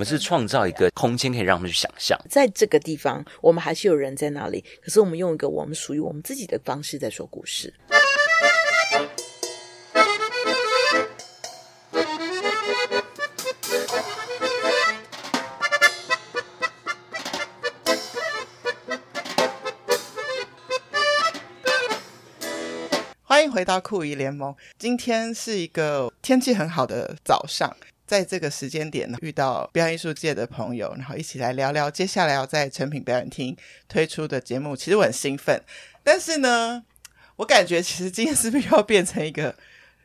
我们是创造一个空间，可以让他们去想象，在这个地方，我们还是有人在那里，可是我们用一个我们属于我们自己的方式在说故事。欢迎回到酷姨联盟。今天是一个天气很好的早上，在这个时间点呢，遇到表演艺术界的朋友，然后一起来聊聊接下来要在成品表演厅推出的节目。其实我很兴奋，但是呢，我感觉其实今天是不是又要变成一个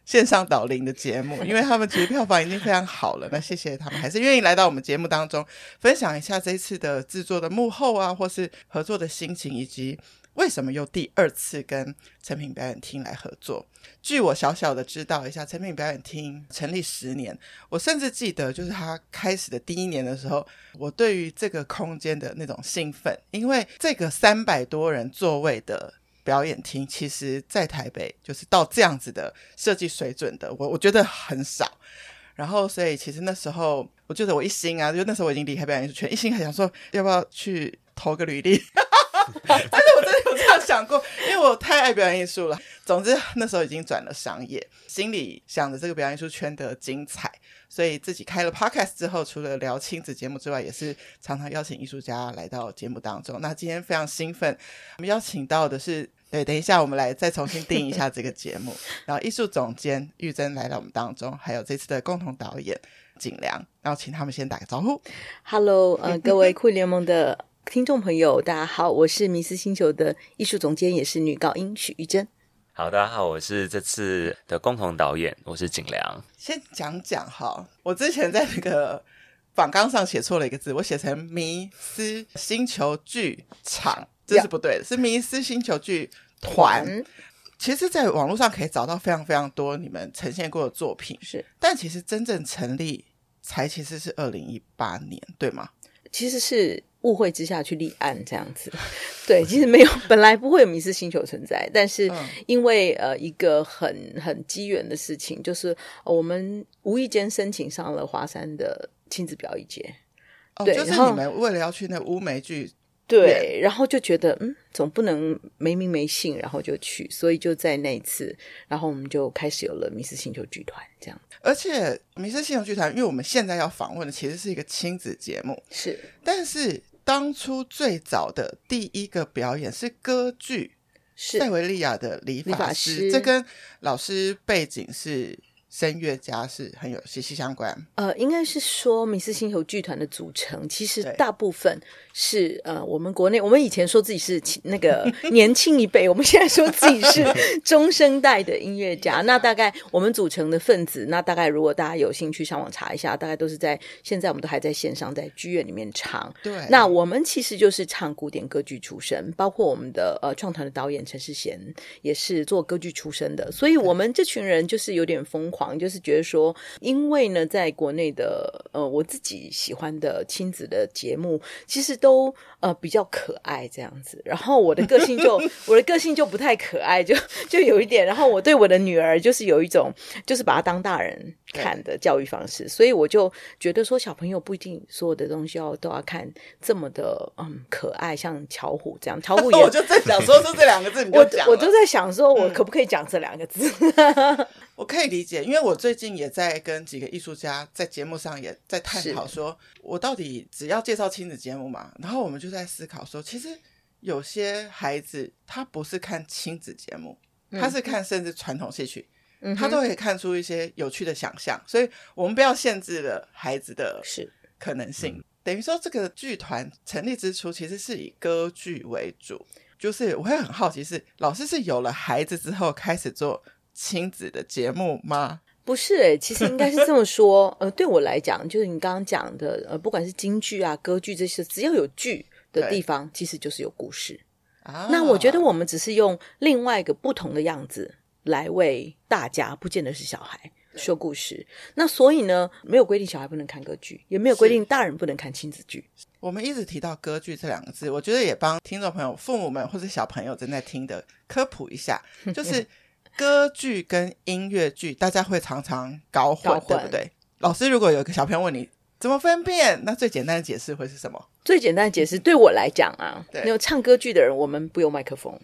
线上导聆的节目？因为他们其实票房已经非常好了。那谢谢他们，还是愿意来到我们节目当中，分享一下这一次的制作的幕后啊，或是合作的心情，以及。为什么又第二次跟成品表演厅来合作？据我小小的知道一下，成品表演厅成立十年，我甚至记得就是他开始的第一年的时候，我对于这个空间的那种兴奋，因为这个三百多人座位的表演厅，其实在台北就是到这样子的设计水准的，我我觉得很少。然后，所以其实那时候，我觉得我一心啊，就那时候我已经离开表演艺术圈，一心还想说要不要去投个履历。但是我真的有这样想过，因为我太爱表演艺术了。总之那时候已经转了商业，心里想着这个表演艺术圈的精彩，所以自己开了 podcast 之后，除了聊亲子节目之外，也是常常邀请艺术家来到节目当中。那今天非常兴奋，我们邀请到的是，对，等一下我们来再重新定一下这个节目。然后艺术总监玉珍来到我们当中，还有这次的共同导演景良，然后请他们先打个招呼。Hello，呃，各位酷联盟的。听众朋友，大家好，我是迷思星球的艺术总监，也是女高音许玉珍。好，大家好，我是这次的共同导演，我是景良。先讲讲哈，我之前在那个访纲上写错了一个字，我写成迷思星球剧场，这是不对的，是迷思星球剧团。其实，在网络上可以找到非常非常多你们呈现过的作品，是，但其实真正成立才其实是二零一八年，对吗？其实是。误会之下去立案这样子，对，其实没有，本来不会有迷失星球存在，但是因为呃一个很很机缘的事情，就是我们无意间申请上了华山的亲子表演节，哦，对，就是你们为了要去那乌梅剧，对，然后就觉得嗯，总不能没名没姓，然后就去，所以就在那一次，然后我们就开始有了迷失星球剧团这样，而且迷失星球剧团，因为我们现在要访问的其实是一个亲子节目，是，但是。当初最早的第一个表演是歌剧，是塞维利亚的理发师，这跟老师背景是。声乐家是很有息息相关。呃，应该是说米斯星球剧团的组成，其实大部分是呃，我们国内我们以前说自己是那个年轻一辈，我们现在说自己是 中生代的音乐家。那大概我们组成的分子，那大概如果大家有兴趣上网查一下，大概都是在现在我们都还在线上，在剧院里面唱。对，那我们其实就是唱古典歌剧出身，包括我们的呃创团的导演陈世贤也是做歌剧出身的，所以我们这群人就是有点疯狂。就是觉得说，因为呢，在国内的呃，我自己喜欢的亲子的节目，其实都呃比较可爱这样子。然后我的个性就 我的个性就不太可爱，就就有一点。然后我对我的女儿就是有一种，就是把她当大人看的教育方式。所以我就觉得说，小朋友不一定所有的东西要都要看这么的嗯可爱，像巧虎这样。巧虎 也我就在想说说这两个字，你就讲我我就在想说，我可不可以讲这两个字？嗯我可以理解，因为我最近也在跟几个艺术家在节目上也在探讨，说我到底只要介绍亲子节目嘛？然后我们就在思考说，其实有些孩子他不是看亲子节目，他是看甚至传统戏曲，嗯、他都可以看出一些有趣的想象。所以我们不要限制了孩子的可能性。等于说，这个剧团成立之初其实是以歌剧为主，就是我会很好奇是，是老师是有了孩子之后开始做。亲子的节目吗？不是诶、欸，其实应该是这么说。呃，对我来讲，就是你刚刚讲的，呃，不管是京剧啊、歌剧这些，只要有剧的地方，其实就是有故事啊。那我觉得我们只是用另外一个不同的样子来为大家，不见得是小孩说故事。那所以呢，没有规定小孩不能看歌剧，也没有规定大人不能看亲子剧。我们一直提到歌剧这两个字，我觉得也帮听众朋友、父母们或者小朋友正在听的科普一下，就是。歌剧跟音乐剧，大家会常常搞混，搞混，对不对？老师，如果有个小朋友问你怎么分辨？那最简单的解释会是什么？最简单的解释，对我来讲啊，对那种唱歌剧的人，我们不用麦克风，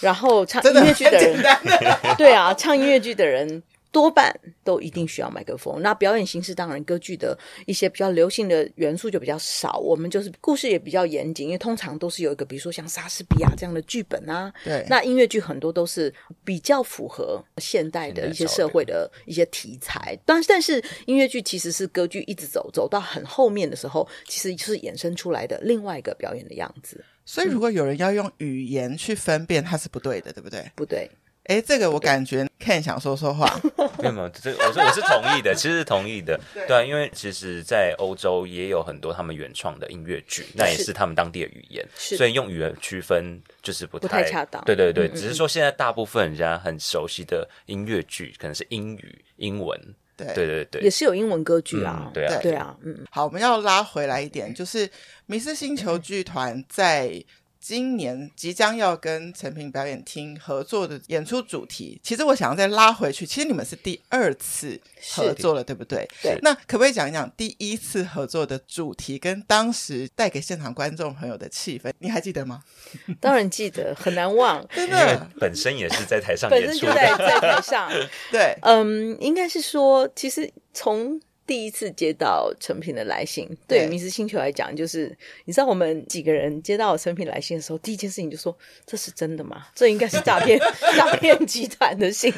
然后唱音乐剧的人，对啊，唱音乐剧的人。多半都一定需要麦克风。那表演形式当然，歌剧的一些比较流行的元素就比较少。我们就是故事也比较严谨，因为通常都是有一个，比如说像莎士比亚这样的剧本啊。对。那音乐剧很多都是比较符合现代的一些社会的一些题材。但但是音乐剧其实是歌剧一直走走到很后面的时候，其实就是衍生出来的另外一个表演的样子。所以，如果有人要用语言去分辨，它是不对的，对不对？不对。哎，这个我感觉 Ken 想说说话，没有没有，这我说我是同意的，其实是同意的，对，对啊，因为其实，在欧洲也有很多他们原创的音乐剧，那也是。他们当地的语言，所以用语言区分就是不太，不太恰当。对对对，嗯嗯嗯，只是说现在大部分人家很熟悉的音乐剧可能是英语、英文，对。对对对，也是有英文歌剧啊，嗯、对啊。对啊，嗯。好，我们要拉回来一点，就是迷失星球剧团在。今年即将要跟诚品表演厅合作的演出主题，其实我想要再拉回去。其实你们是第二次合作了，对不对？对。那可不可以讲一讲第一次合作的主题跟当时带给现场观众朋友的气氛？你还记得吗？当然记得，很难忘。真的，本身也是在台上演出的，本身就在在台上。对，嗯，应该是说，其实从。第一次接到成品的来信，对迷失星球来讲，就是你知道，我们几个人接到成品来信的时候，第一件事情就说：“这是真的吗？这应该是诈骗 诈骗集团的信。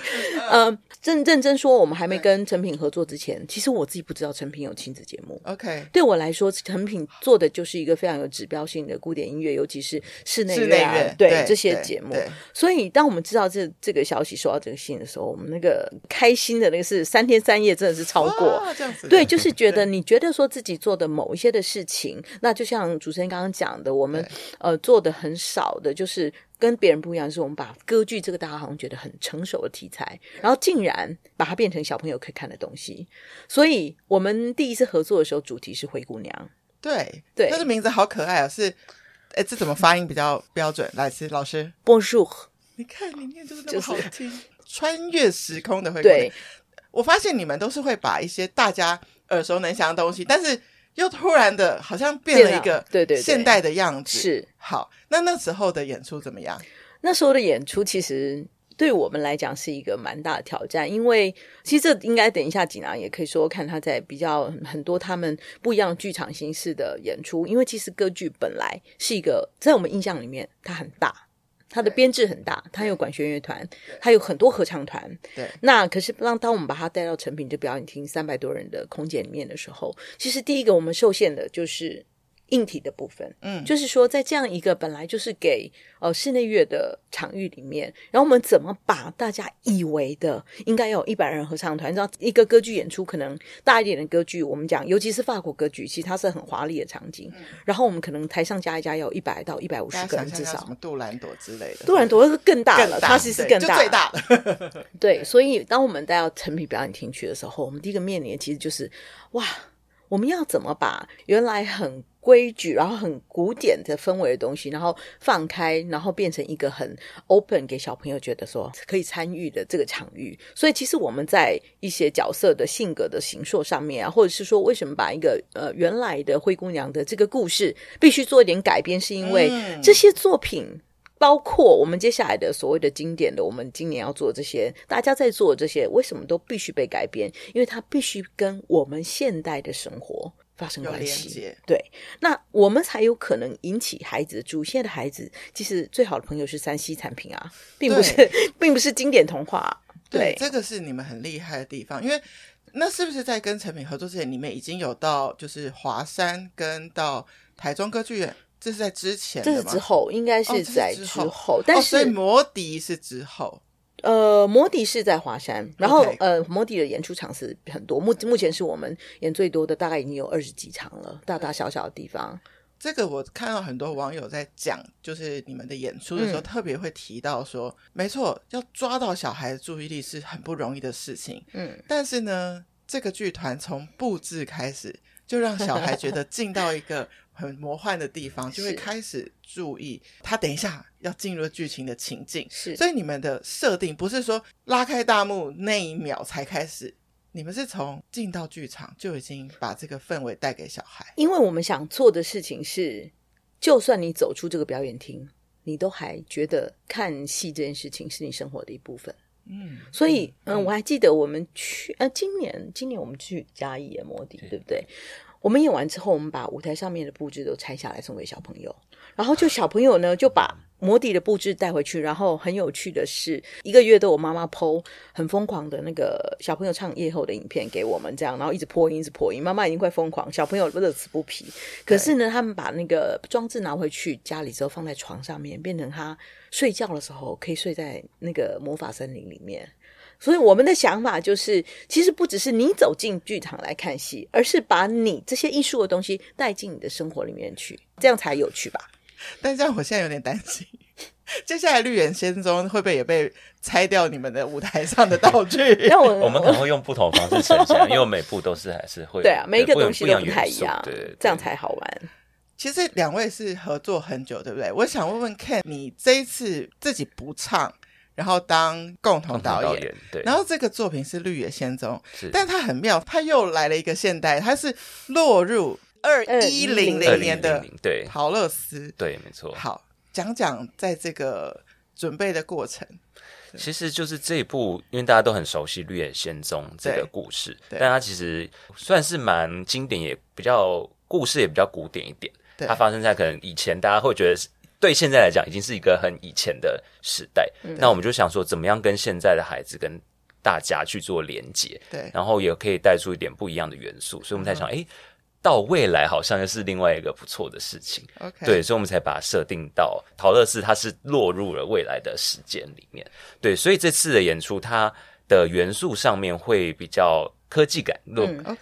呃 ”嗯，认认真说，我们还没跟成品合作之前，其实我自己不知道成品有亲子节目。OK，对我来说，成品做的就是一个非常有指标性的古典音乐，尤其是室内乐、啊、乐对，对这些节目。所以，当我们知道这这个消息，收到这个信的时候，我们那个开心的那个是三天三夜，真的是超过。这样子对，就是觉得你觉得说自己做的某一些的事情，那就像主持人刚刚讲的，我们呃做的很少的，就是跟别人不一样，是我们把歌剧这个大家好像觉得很成熟的题材，然后竟然把它变成小朋友可以看的东西。所以我们第一次合作的时候，主题是灰姑娘。对对，他的名字好可爱啊、哦！是，哎，这怎么发音比较标准？来，是老师，Bonjour。你看你念就是那么好听，就是、穿越时空的灰姑娘。对，我发现你们都是会把一些大家耳熟能详的东西，但是又突然的，好像变了一个对对现代的样子。是好，那那时候的演出怎么样？那时候的演出其实对我们来讲是一个蛮大的挑战，因为其实这应该等一下锦囊也可以说看他在比较很多他们不一样剧场形式的演出，因为其实歌剧本来是一个在我们印象里面它很大。它的编制很大，它有管弦乐团，它有很多合唱团。对，那可是当当我们把它带到成品这表演厅三百多人的空间里面的时候，其实第一个我们受限的就是。硬体的部分，嗯，就是说，在这样一个本来就是给呃室内乐的场域里面，然后我们怎么把大家以为的应该有一百人合唱团，你知道一个歌剧演出可能大一点的歌剧，我们讲，尤其是法国歌剧，其实它是很华丽的场景，嗯，然后我们可能台上加一加要有一百到一百五十个人至少，什么杜兰朵之类的，杜兰朵是更大了，它其实是更大，最大的。对，所以当我们带到成品表演厅去的时候，我们第一个面临的其实就是哇，我们要怎么把原来很规矩，然后很古典的氛围的东西，然后放开，然后变成一个很 open 给小朋友觉得说可以参与的这个场域。所以，其实我们在一些角色的性格的形塑上面啊，或者是说为什么把一个呃原来的灰姑娘的这个故事必须做一点改编，是因为这些作品。包括我们接下来的所谓的经典的，我们今年要做这些，大家在做这些，为什么都必须被改编？因为它必须跟我们现代的生活发生关系。对，那我们才有可能引起孩子的注意。现在的孩子其实最好的朋友是山西产品啊，并不是，并不是经典童话对，这个是你们很厉害的地方。因为那是不是在跟成品合作之前，你们已经有到就是华山跟到台中歌剧院？这是在之前，这是之后，应该是在之后。哦、之后但是、哦、魔笛是之后，呃，摩迪是在华山，然后、呃，摩迪的演出场次很多，目目前是我们演最多的，大概已经有二十几场了，大大小小的地方。这个我看到很多网友在讲，就是你们的演出的时候，嗯、特别会提到说，没错，要抓到小孩的注意力是很不容易的事情。嗯，但是呢，这个剧团从布置开始，就让小孩觉得进到一个。很魔幻的地方，就会开始注意他。等一下要进入剧情的情境，是。所以你们的设定不是说拉开大幕那一秒才开始你们是从进到剧场就已经把这个氛围带给小孩，因为我们想做的事情是，就算你走出这个表演厅，你都还觉得看戏这件事情是你生活的一部分。嗯，所以嗯，嗯，我还记得我们去呃，今年今年我们去嘉义演魔笛，对不对？我们演完之后，我们把舞台上面的布置都拆下来送给小朋友，然后就小朋友呢就把魔笛的布置带回去。然后很有趣的是，一个月都有妈妈剖很疯狂的那个小朋友唱夜后的影片给我们，这样，然后一直破音，一直破音，妈妈已经快疯狂，小朋友乐此不疲。可是呢，他们把那个装置拿回去家里之后，放在床上面，变成他睡觉的时候可以睡在那个魔法森林里面。所以我们的想法就是，其实不只是你走进剧场来看戏，而是把你这些艺术的东西带进你的生活里面去，这样才有趣吧？但这样我现在有点担心，接下来《绿野仙踪》会不会也被拆掉你们的舞台上的道具？那我我们可能会用不同方式呈现，因为每部都是还是会 对啊，每一个东西都不太一样，对，对，对，这样才好玩。其实两位是合作很久，对不对？我想问问 Ken，你这一次自己不唱。然后当共同导演，导演对。然后这个作品是《绿野仙踪》，是，但它很妙，它又来了一个现代，它是落入二一零零年的对桃乐斯，对，没错。好，讲讲在这个准备的过程。其实就是这一部，因为大家都很熟悉《绿野仙踪》这个故事，但它其实算是蛮经典，也比较故事也比较古典一点。它发生在可能以前，大家会觉得是。对现在来讲，已经是一个很以前的时代。嗯、那我们就想说，怎么样跟现在的孩子跟大家去做连接？对，然后也可以带出一点不一样的元素。所以我们才想，哎、嗯，到未来好像又是另外一个不错的事情。OK，对，所以我们才把它设定到桃乐丝，它是落入了未来的时间里面。对，所以这次的演出，它的元素上面会比较。科技感，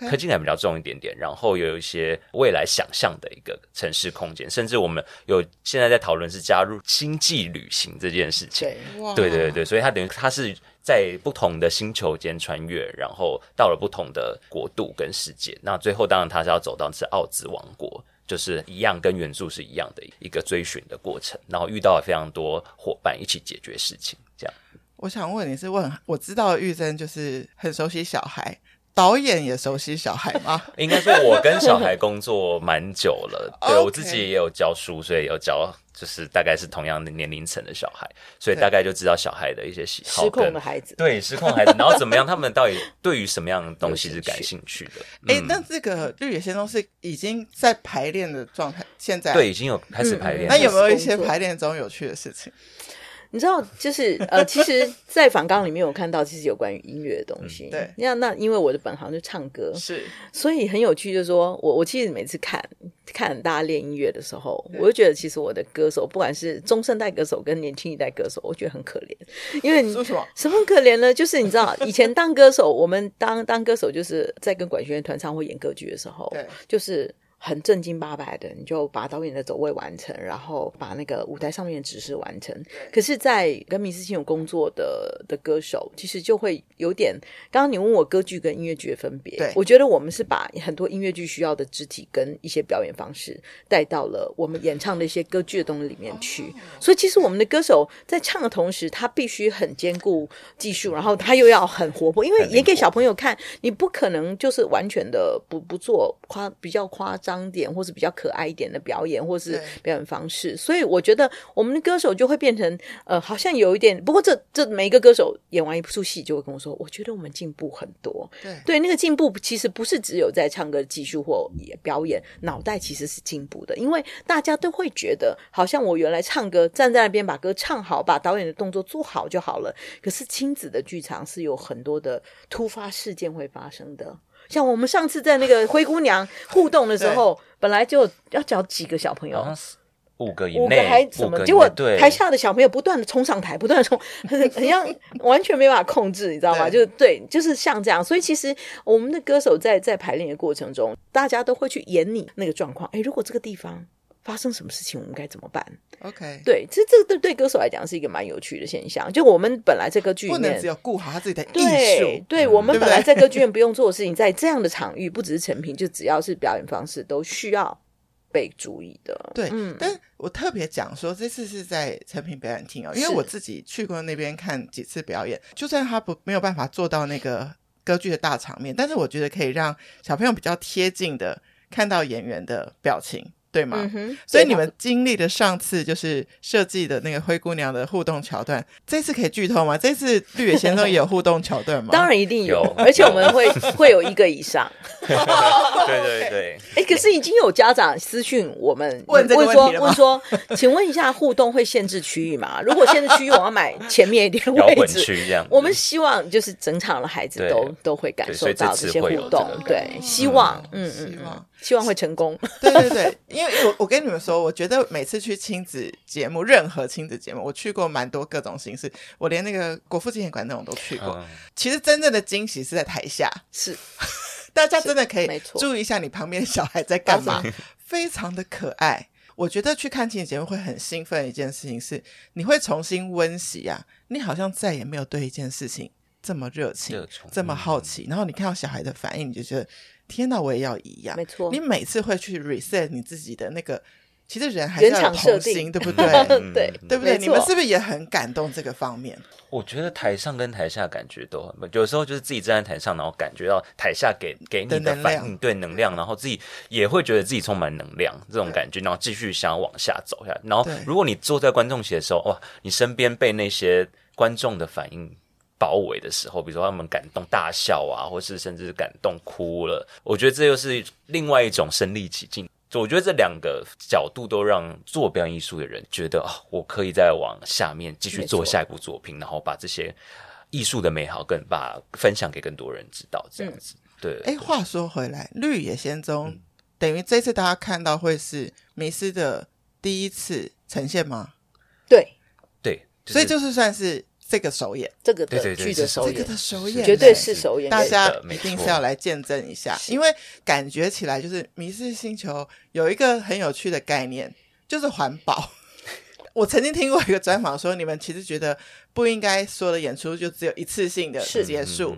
科技感比较重一点点，然后有一些未来想象的一个城市空间，甚至我们有现在在讨论是加入星际旅行这件事情。对，对对对，所以它等于它是在不同的星球间穿越，然后到了不同的国度跟世界。那最后当然它是要走到是奥兹王国，就是一样跟原著是一样的一个追寻的过程，然后遇到了非常多伙伴一起解决事情。这样，我想问你是问，我知道玉珍就是很熟悉小孩。导演也熟悉小孩吗？应该说，我跟小孩工作蛮久了，对我自己也有教书，所以有教，就是大概是同样的年龄层的小孩，所以大概就知道小孩的一些喜好。失控的孩子，对，失控孩子，然后怎么样？他们到底对于什么样的东西是感兴趣的？哎、欸，那这个绿野仙踪是已经在排练的状态，现在对，已经有开始排练、嗯。那有没有一些排练中有趣的事情？你知道，就是呃，其实，在访纲里面我看到，其实有关于音乐的东西。嗯、对，那那因为我的本行就唱歌，是，所以很有趣，就是说我我其实每次看看大家练音乐的时候，我就觉得其实我的歌手，不管是中生代歌手跟年轻一代歌手，我觉得很可怜。因为说什么？什么可怜呢？就是你知道，以前当歌手，我们当当歌手，就是在跟管弦乐团唱或演歌剧的时候，对，就是。很正经八百的，你就把导演的走位完成，然后把那个舞台上面的指示完成。可是，在跟米思清有工作的的歌手，其实就会有点。刚刚你问我歌剧跟音乐剧的分别，我觉得我们是把很多音乐剧需要的肢体跟一些表演方式带到了我们演唱的一些歌剧的东西里面去。所以，其实我们的歌手在唱的同时，他必须很兼顾技术，然后他又要很活泼，因为演给小朋友看，你不可能就是完全的不不做夸比较夸张。张点，或是比较可爱一点的表演，或是表演方式，所以我觉得我们的歌手就会变成呃，好像有一点。不过这这每一个歌手演完一出戏，就会跟我说，我觉得我们进步很多。对对，那个进步其实不是只有在唱歌技术或表演，脑袋其实是进步的，因为大家都会觉得，好像我原来唱歌站在那边把歌唱好，把导演的动作做好就好了。可是亲子的剧场是有很多的突发事件会发生的。像我们上次在那个灰姑娘互动的时候，本来就要找几个小朋友，五个以内，五个还什么？结果台下的小朋友不断的冲上台，不断的冲，很很像完全没办法控制，你知道吗？就对，就是像这样。所以其实我们的歌手在在排练的过程中，大家都会去演你那个状况。哎，如果这个地方。发生什么事情，我们该怎么办？OK，对，其实这个对对歌手来讲是一个蛮有趣的现象。就我们本来在歌剧院，不能只有顾好他自己的艺术。对，对我们本来在歌剧院不用做的事情，在这样的场域，不只是成品，就只要是表演方式，都需要被注意的。对，嗯，但我特别讲说，这次是在成品表演厅哦，因为我自己去过那边看几次表演，就算他不没有办法做到那个。歌剧的大场面，但是我觉得可以让小朋友比较贴近的看到演员的表情。对吗？嗯、所以你们经历的上次就是设计的那个灰姑娘的互动桥段，这次可以剧透吗？这次绿野仙踪也有互动桥段吗？当然一定有，而且我们会会有一个以上。对对对。哎，可是已经有家长私讯我们问这个问说，问说，请问一下，互动会限制区域吗？如果限制区域，我要买前面一点位置。我们希望就是整场的孩子都对都会感受到这些互动。对，希望，嗯嗯，希望。希望会成功。对对对，因为我我跟你们说，我觉得每次去亲子节目，任何亲子节目，我去过蛮多各种形式，我连那个国父纪念馆那种都去过。嗯、其实真正的惊喜是在台下，是 大家真的可以注意一下你旁边的小孩在干嘛，非常的可爱。我觉得去看亲子节目会很兴奋的一件事情是，你会重新温习啊，你好像再也没有对一件事情这么热情、热这么好奇，然后你看到小孩的反应，你就觉得。天哪，我也要一样。没错，你每次会去 reset 你自己的那个，其实人还是要有童心，对不对？对，对不对？你们是不是也很感动这个方面？我觉得台上跟台下感觉都很，有时候就是自己站在台上，然后感觉到台下给给你的反应，对能量，然后自己也会觉得自己充满能量，这种感觉，然后继续想要往下走下。然后，如果你坐在观众席的时候，哇，你身边被那些观众的反应。包围的时候，比如说他们感动大笑啊，或是甚至感动哭了，我觉得这又是另外一种身临其境。我觉得这两个角度都让做表演艺术的人觉得啊，我可以再往下面继续做下一部作品，然后把这些艺术的美好更把分享给更多人知道，这样子。嗯、对。哎，话说回来，《绿野仙踪》嗯、等于这次大家看到会是迷失的第一次呈现吗？对，对，就是、所以就是算是。这个首演，这个的剧的首演，这个的首演绝对是首演，大家一定是要来见证一下，因为感觉起来就是《迷失星球》有一个很有趣的概念，就是环保。我曾经听过一个专访说，你们其实觉得不应该所有的演出就只有一次性的结束。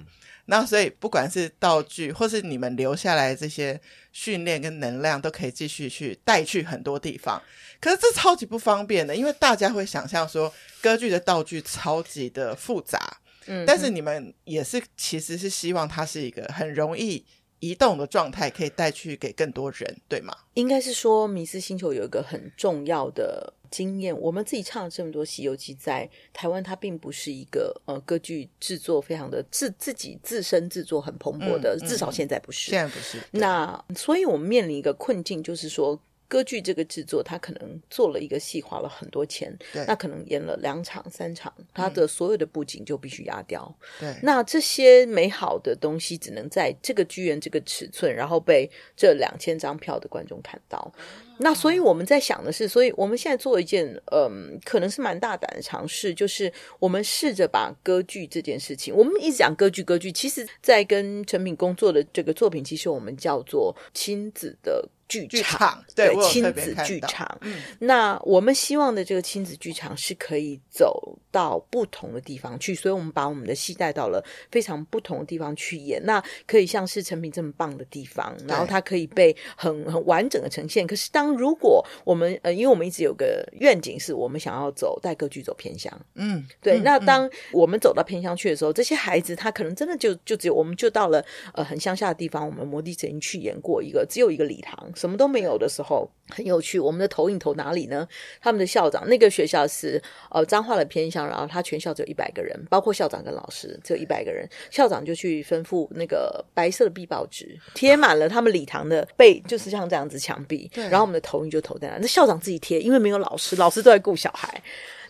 那所以，不管是道具，或是你们留下来这些训练跟能量，都可以继续去带去很多地方。可是这超级不方便的，因为大家会想象说，歌剧的道具超级的复杂。嗯，但是你们也是，其实是希望它是一个很容易移动的状态，可以带去给更多人，对吗？应该是说，迷失星球有一个很重要的。经验，我们自己唱了这么多《西游记》，在台湾，它并不是一个呃歌剧制作非常的自自己自身制作很蓬勃的，嗯嗯、至少现在不是。现在不是。那所以我们面临一个困境，就是说。歌剧这个制作，他可能做了一个戏，花了很多钱，对那可能演了两场、三场，他的所有的布景就必须压掉。对，那这些美好的东西只能在这个剧院这个尺寸，然后被这两千张票的观众看到。嗯、那所以我们在想的是，所以我们现在做一件，嗯，可能是蛮大胆的尝试，就是我们试着把歌剧这件事情，我们一直讲歌剧，歌剧，其实在跟陈品工作的这个作品，其实我们叫做亲子的。剧场对亲子剧场，嗯、那我们希望的这个亲子剧场是可以走到不同的地方去，所以我们把我们的戏带到了非常不同的地方去演。那可以像是成品这么棒的地方，然后它可以被很很完整的呈现。可是当如果我们呃，因为我们一直有个愿景，是我们想要走带歌剧走偏乡，嗯，对。嗯、那当我们走到偏乡去的时候，嗯、这些孩子他可能真的就就只有我们就到了呃很乡下的地方。我们摩的曾经去演过一个只有一个礼堂。什么都没有的时候，很有趣。我们的投影投哪里呢？他们的校长，那个学校是呃彰化的偏乡，然后他全校只有一百个人，包括校长跟老师，只有一百个人。校长就去吩咐那个白色的壁报纸贴满了他们礼堂的背，就是像这样子墙壁。然后我们的投影就投在那。那校长自己贴，因为没有老师，老师都在顾小孩。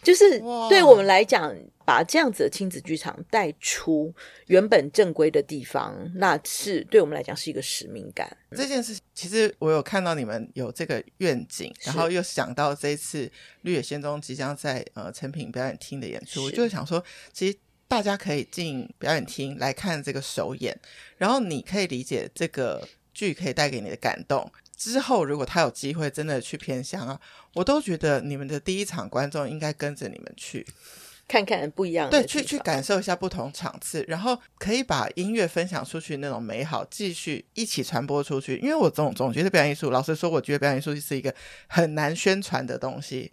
就是对我们来讲，把这样子的亲子剧场带出原本正规的地方，那是对我们来讲是一个使命感。这件事其实我有看到你们有这个愿景，然后又想到这一次《绿野仙踪》即将在呃成品表演厅的演出，我就想说，其实大家可以进表演厅来看这个首演，然后你可以理解这个剧可以带给你的感动。之后，如果他有机会真的去偏乡啊，我都觉得你们的第一场观众应该跟着你们去看看不一样的，对，去去感受一下不同场次，然后可以把音乐分享出去那种美好，继续一起传播出去。因为我总总觉得表演艺术，老实说，我觉得表演艺术是一个很难宣传的东西。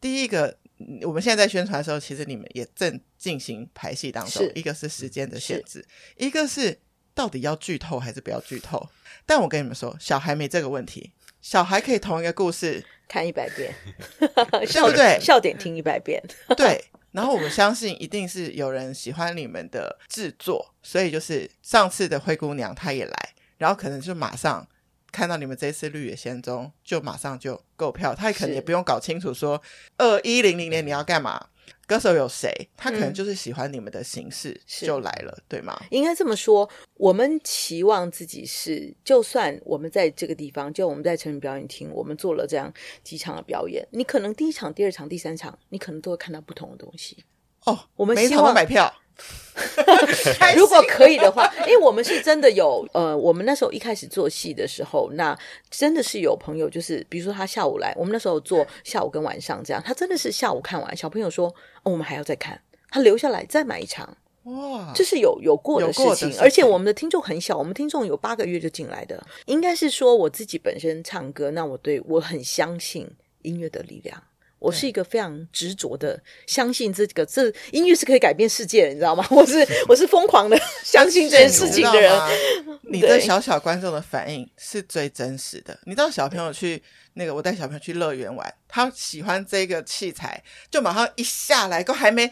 第一个，我们现在在宣传的时候，其实你们也正进行排戏当中，一个是时间的限制，一个是到底要剧透还是不要剧透。但我跟你们说，小孩没这个问题，小孩可以同一个故事看一百遍，对不对？笑点听一百遍，对。然后我们相信，一定是有人喜欢你们的制作，所以就是上次的灰姑娘她也来，然后可能就马上看到你们这次《绿野仙踪》，就马上就购票。他可能也不用搞清楚说二一零零年你要干嘛。歌手有谁？他可能就是喜欢你们的形式，嗯、就来了，对吗？应该这么说，我们期望自己是，就算我们在这个地方，就我们在成人表演厅，我们做了这样几场的表演，你可能第一场、第二场、第三场，你可能都会看到不同的东西。哦，我们希望买票。如果可以的话，因为我们是真的有呃，我们那时候一开始做戏的时候，那真的是有朋友，就是比如说他下午来，我们那时候做下午跟晚上这样，他真的是下午看完，小朋友说，哦，我们还要再看，他留下来再买一场，哇，这是有有过的事情，而且我们的听众很小，我们听众有八个月就进来的，应该是说我自己本身唱歌，那我对我很相信音乐的力量。我是一个非常执着的相信这个这音乐是可以改变世界的，你知道吗？我是我是疯狂的相信这件事情的人。你的小小观众的反应是最真实的。你知道小朋友去那个，我带小朋友去乐园玩，他喜欢这个器材，就马上一下来都还没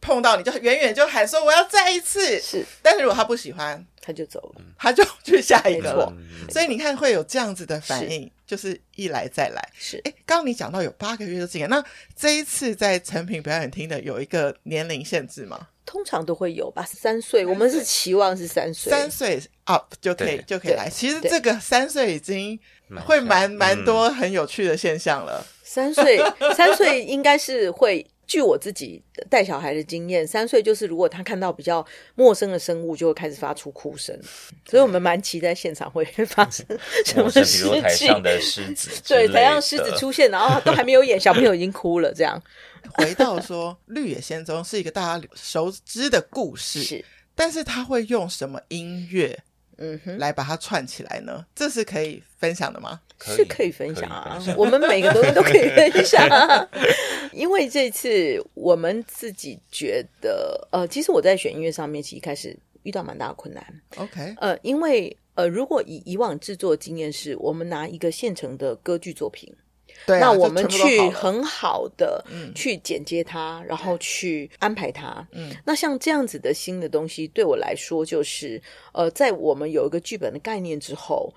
碰到你就远远就喊说我要再一次。是，但是如果他不喜欢。他就走了，他就去下一个了。所以你看，会有这样子的反应，就是一来再来。是，哎，刚刚你讲到有八个月的经验，那这一次在成品表演厅的有一个年龄限制吗？通常都会有吧，三岁。我们是期望是三岁，三岁 up 就可以就可以来。其实这个三岁已经会蛮蛮多很有趣的现象了。三岁，三岁应该是会。据我自己带小孩的经验，三岁就是如果他看到比较陌生的生物，就会开始发出哭声。所以我们蛮期待现场会发生什么事情。比如台上的狮子，对，台上狮子出现，然后都还没有演，小朋友已经哭了。这样，回到说《绿野仙踪》是一个大家熟知的故事，是，但是他会用什么音乐？嗯哼，来把它串起来呢？这是可以分享的吗？是可以分享啊，我们每个东西都可以分享啊。因为这次我们自己觉得，呃，其实我在选音乐上面，其实一开始遇到蛮大的困难。OK，呃，因为呃，如果以以往制作经验是，我们拿一个现成的歌剧作品。对啊，那我们去很好的去剪接它，嗯，然后去安排它。嗯，那像这样子的新的东西，对我来说就是，呃，在我们有一个剧本的概念之后。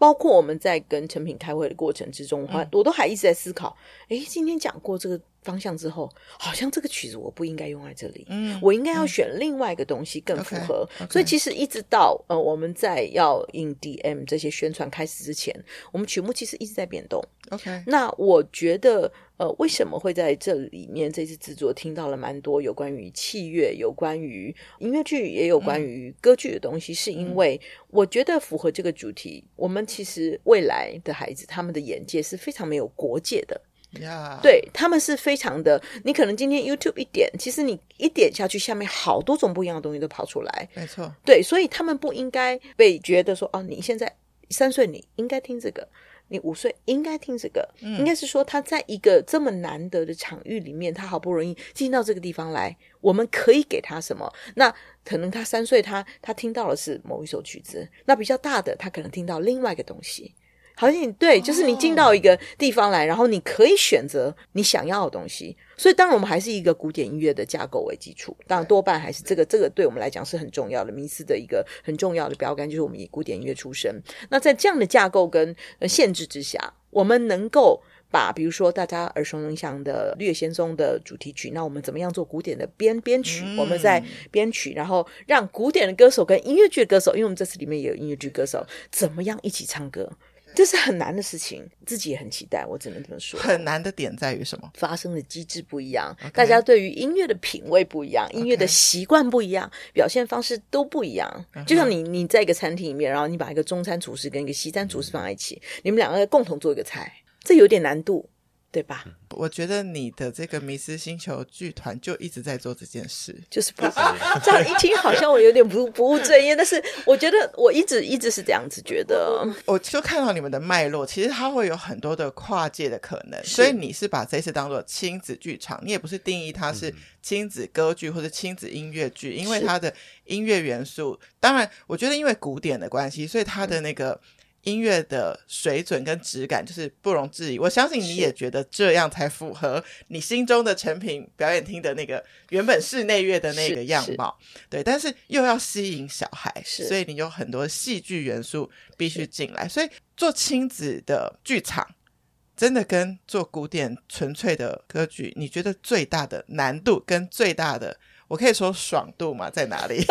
包括我们在跟成品开会的过程之中，我我都还一直在思考。诶，今天讲过这个方向之后，好像这个曲子我不应该用在这里，嗯，我应该要选另外一个东西更符合。嗯 okay, okay. 所以其实一直到呃我们在要 in DM 这些宣传开始之前，我们曲目其实一直在变动。OK，那我觉得。呃，为什么会在这里面这次制作听到了蛮多有关于器乐、有关于音乐剧，也有关于歌剧的东西？嗯、是因为我觉得符合这个主题。我们其实未来的孩子，他们的眼界是非常没有国界的。Yeah. 对，他们是非常的。你可能今天 YouTube 一点，其实你一点下去，下面好多种不一样的东西都跑出来。没错，对，所以他们不应该被觉得说，哦，你现在三岁，你应该听这个。你五岁应该听这个，嗯、应该是说他在一个这么难得的场域里面，他好不容易进到这个地方来，我们可以给他什么？那可能他三岁，他他听到的是某一首曲子，那比较大的，他可能听到另外一个东西。好像对，就是你进到一个地方来，然后你可以选择你想要的东西。所以，当然我们还是一个古典音乐的架构为基础，当然多半还是这个这个对我们来讲是很重要的。迷思的一个很重要的标杆就是我们以古典音乐出身。那在这样的架构跟限制之下，我们能够把比如说大家耳熟能详的《绿野仙踪》的主题曲，那我们怎么样做古典的编编曲？我们在编曲，然后让古典的歌手跟音乐剧的歌手，因为我们这次里面也有音乐剧歌手，怎么样一起唱歌？这是很难的事情，自己也很期待。我只能这么说。很难的点在于什么？发生的机制不一样.大家对于音乐的品味不一样，音乐的习惯不一样.表现方式都不一样。Uh. 就像你，你在一个餐厅里面，然后你把一个中餐厨师跟一个西餐厨师放在一起，你们两个共同做一个菜，这有点难度。对吧？我觉得你的这个迷失星球剧团就一直在做这件事，就是不 这样一听好像我有点不不务正业，但是我觉得我一直一直是这样子觉得。我就看到你们的脉络，其实它会有很多的跨界的可能，所以你是把这次当做亲子剧场，你也不是定义它是亲子歌剧或者亲子音乐剧，因为它的音乐元素，当然我觉得因为古典的关系，所以它的那个。音乐的水准跟质感就是不容置疑，我相信你也觉得这样才符合你心中的成品表演厅的那个原本室内乐的那个样貌，对。但是又要吸引小孩，所以你有很多戏剧元素必须进来。所以做亲子的剧场，真的跟做古典纯粹的歌剧，你觉得最大的难度跟最大的，我可以说爽度吗？在哪里？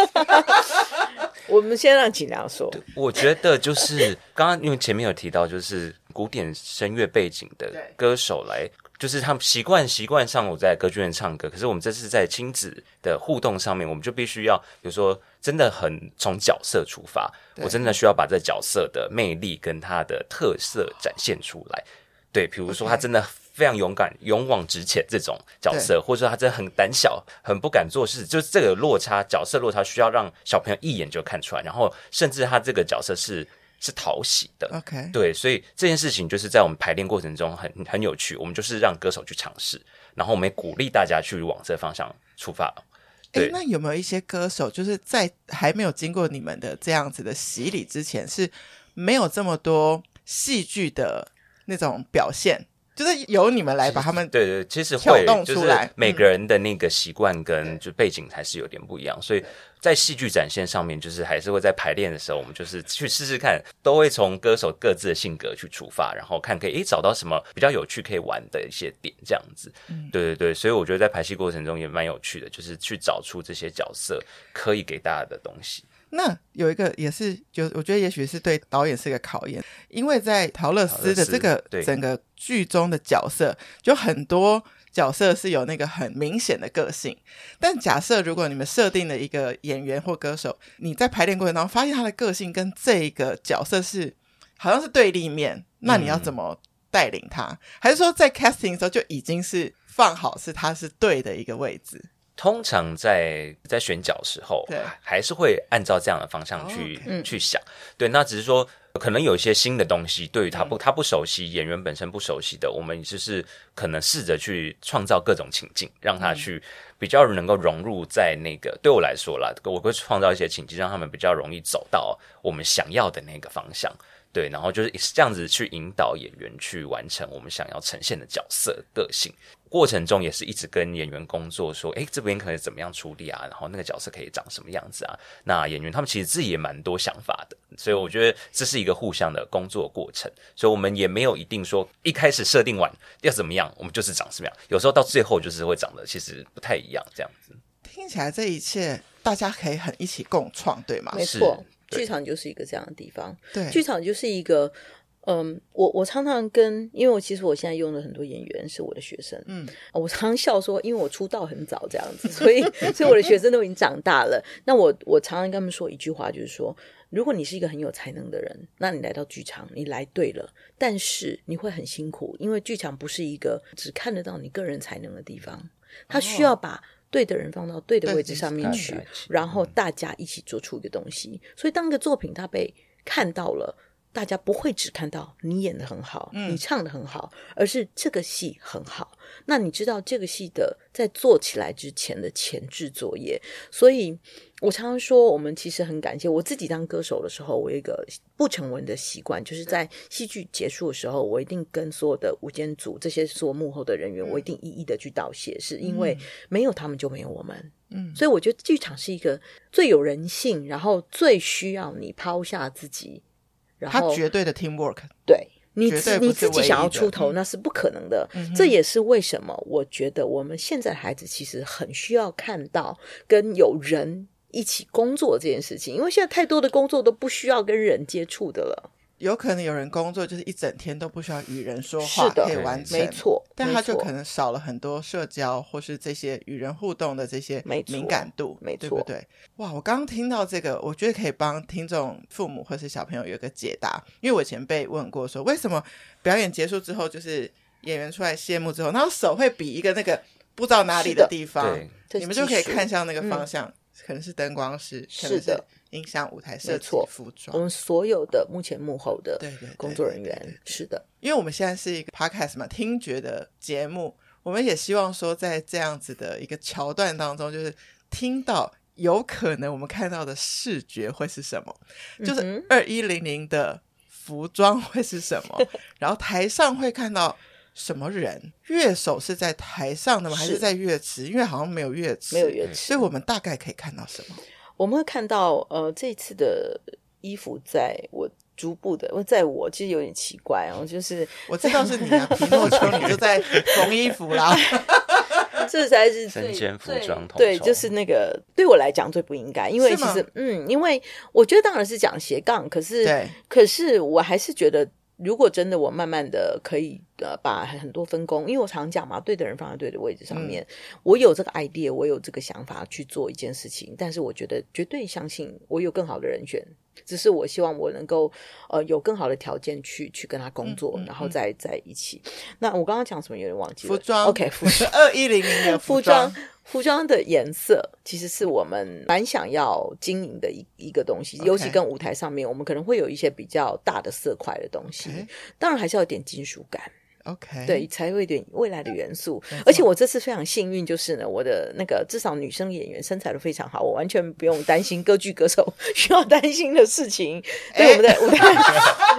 我们先让景良说。我觉得就是刚刚因为前面有提到，就是古典声乐背景的歌手来，就是他们习惯习惯上我在歌剧院唱歌，可是我们这次在亲子的互动上面，我们就必须要，比如说真的很从角色出发，我真的需要把这角色的魅力跟他的特色展现出来。对，比如说他真的。非常勇敢、勇往直前这种角色，或者说他真的很胆小、很不敢做事，就是这个落差，角色落差需要让小朋友一眼就看出来，然后甚至他这个角色是是讨喜的。OK，对，所以这件事情就是在我们排练过程中很很有趣。我们就是让歌手去尝试，然后我们也鼓励大家去往这方向出发。对，那有没有一些歌手，就是在还没有经过你们的这样子的洗礼之前，是没有这么多戏剧的那种表现？就是由你们来把他们对对，其实会就是每个人的那个习惯跟就背景还是有点不一样，所以在戏剧展现上面，就是还是会在排练的时候，我们就是去试试看，都会从歌手各自的性格去出发，然后看可以诶找到什么比较有趣可以玩的一些点，这样子。对对对，所以我觉得在排戏过程中也蛮有趣的，就是去找出这些角色可以给大家的东西。那有一个也是，就我觉得也许是对导演是一个考验，因为在陶乐斯的这个整个剧中的角色，就很多角色是有那个很明显的个性。但假设如果你们设定了一个演员或歌手，你在排练过程当中发现他的个性跟这个角色是好像是对立面，那你要怎么带领他？嗯、还是说在 casting 的时候就已经是放好是他是对的一个位置？通常在在选角时候，对，还是会按照这样的方向去、oh, okay. 去想。对，那只是说可能有一些新的东西，对于他不、嗯、他不熟悉，演员本身不熟悉的，我们就是可能试着去创造各种情境，让他去比较能够融入在那个。嗯、对我来说啦，我会创造一些情境，让他们比较容易走到我们想要的那个方向。对，然后就是这样子去引导演员去完成我们想要呈现的角色个性。过程中也是一直跟演员工作，说，诶，这边可以怎么样处理啊？然后那个角色可以长什么样子啊？那演员他们其实自己也蛮多想法的，所以我觉得这是一个互相的工作过程。所以我们也没有一定说一开始设定完要怎么样，我们就是长什么样。有时候到最后就是会长得其实不太一样，这样子。听起来这一切大家可以很一起共创，对吗？没错，剧场就是一个这样的地方。对，剧场就是一个。嗯，我我常常跟，因为我其实我现在用的很多演员是我的学生，嗯，我常常笑说，因为我出道很早这样子，所以所以我的学生都已经长大了。那我我常常跟他们说一句话，就是说，如果你是一个很有才能的人，那你来到剧场，你来对了，但是你会很辛苦，因为剧场不是一个只看得到你个人才能的地方，他需要把对的人放到对的位置上面去，然后大家一起做出一个东西。所以当一个作品它被看到了。大家不会只看到你演的很好，嗯、你唱的很好，而是这个戏很好。那你知道这个戏的在做起来之前的前置作业，所以我常常说，我们其实很感谢。我自己当歌手的时候，我有一个不成文的习惯，就是在戏剧结束的时候，我一定跟所有的舞间组这些所有幕后的人员，我一定一一的去道谢，嗯、是因为没有他们就没有我们。嗯，所以我觉得剧场是一个最有人性，然后最需要你抛下自己。然后他绝对的 teamwork，对你自你自己想要出头，那是不可能的。嗯、这也是为什么我觉得我们现在孩子其实很需要看到跟有人一起工作这件事情，因为现在太多的工作都不需要跟人接触的了。有可能有人工作就是一整天都不需要与人说话，可以完成，没错。但他就可能少了很多社交或是这些与人互动的这些敏感度，没错，对不对？哇，我刚刚听到这个，我觉得可以帮听众、父母或是小朋友有一个解答。因为我以前被问过说，为什么表演结束之后就是演员出来谢幕之后，然后手会比一个那个不知道哪里的地方，你们就可以看向那个方向，嗯、可能是灯光师，可能是音响、舞台设计、服装，我们所有的目前幕后的工作人员，是的，因为我们现在是一个 podcast 嘛，听觉的节目，我们也希望说，在这样子的一个桥段当中，就是听到。有可能我们看到的视觉会是什么？就是二一零零的服装会是什么？然后台上会看到什么人？乐手是在台上的吗？还是在乐池？因为好像没有乐池，没有乐池，所以我们大概可以看到什么？我们会看到呃，这次的衣服在我逐步的，我在我其实有点奇怪哦，就是 我知道是你啊，皮诺丘，你就在缝衣服啦。这才是身兼服装统对，就是那个对我来讲最不应该，因为其实嗯，因为我觉得当然是讲斜杠，可是对，可是我还是觉得，如果真的我慢慢的可以呃把很多分工，因为我常讲嘛，对的人放在对的位置上面，嗯、我有这个 idea，我有这个想法去做一件事情，但是我觉得绝对相信我有更好的人选。只是我希望我能够呃有更好的条件去去跟他工作，嗯嗯嗯、然后再在一起。那我刚刚讲什么有点忘记了。服装，OK，服装 二一零零的服装，服装的颜色其实是我们蛮想要经营的一一个东西.尤其跟舞台上面，我们可能会有一些比较大的色块的东西.当然还是要有点金属感。OK，对，才会有点未来的元素。而且我这次非常幸运，就是呢，我的那个至少女生演员身材都非常好，我完全不用担心歌剧歌手 需要担心的事情。对，我们的舞台，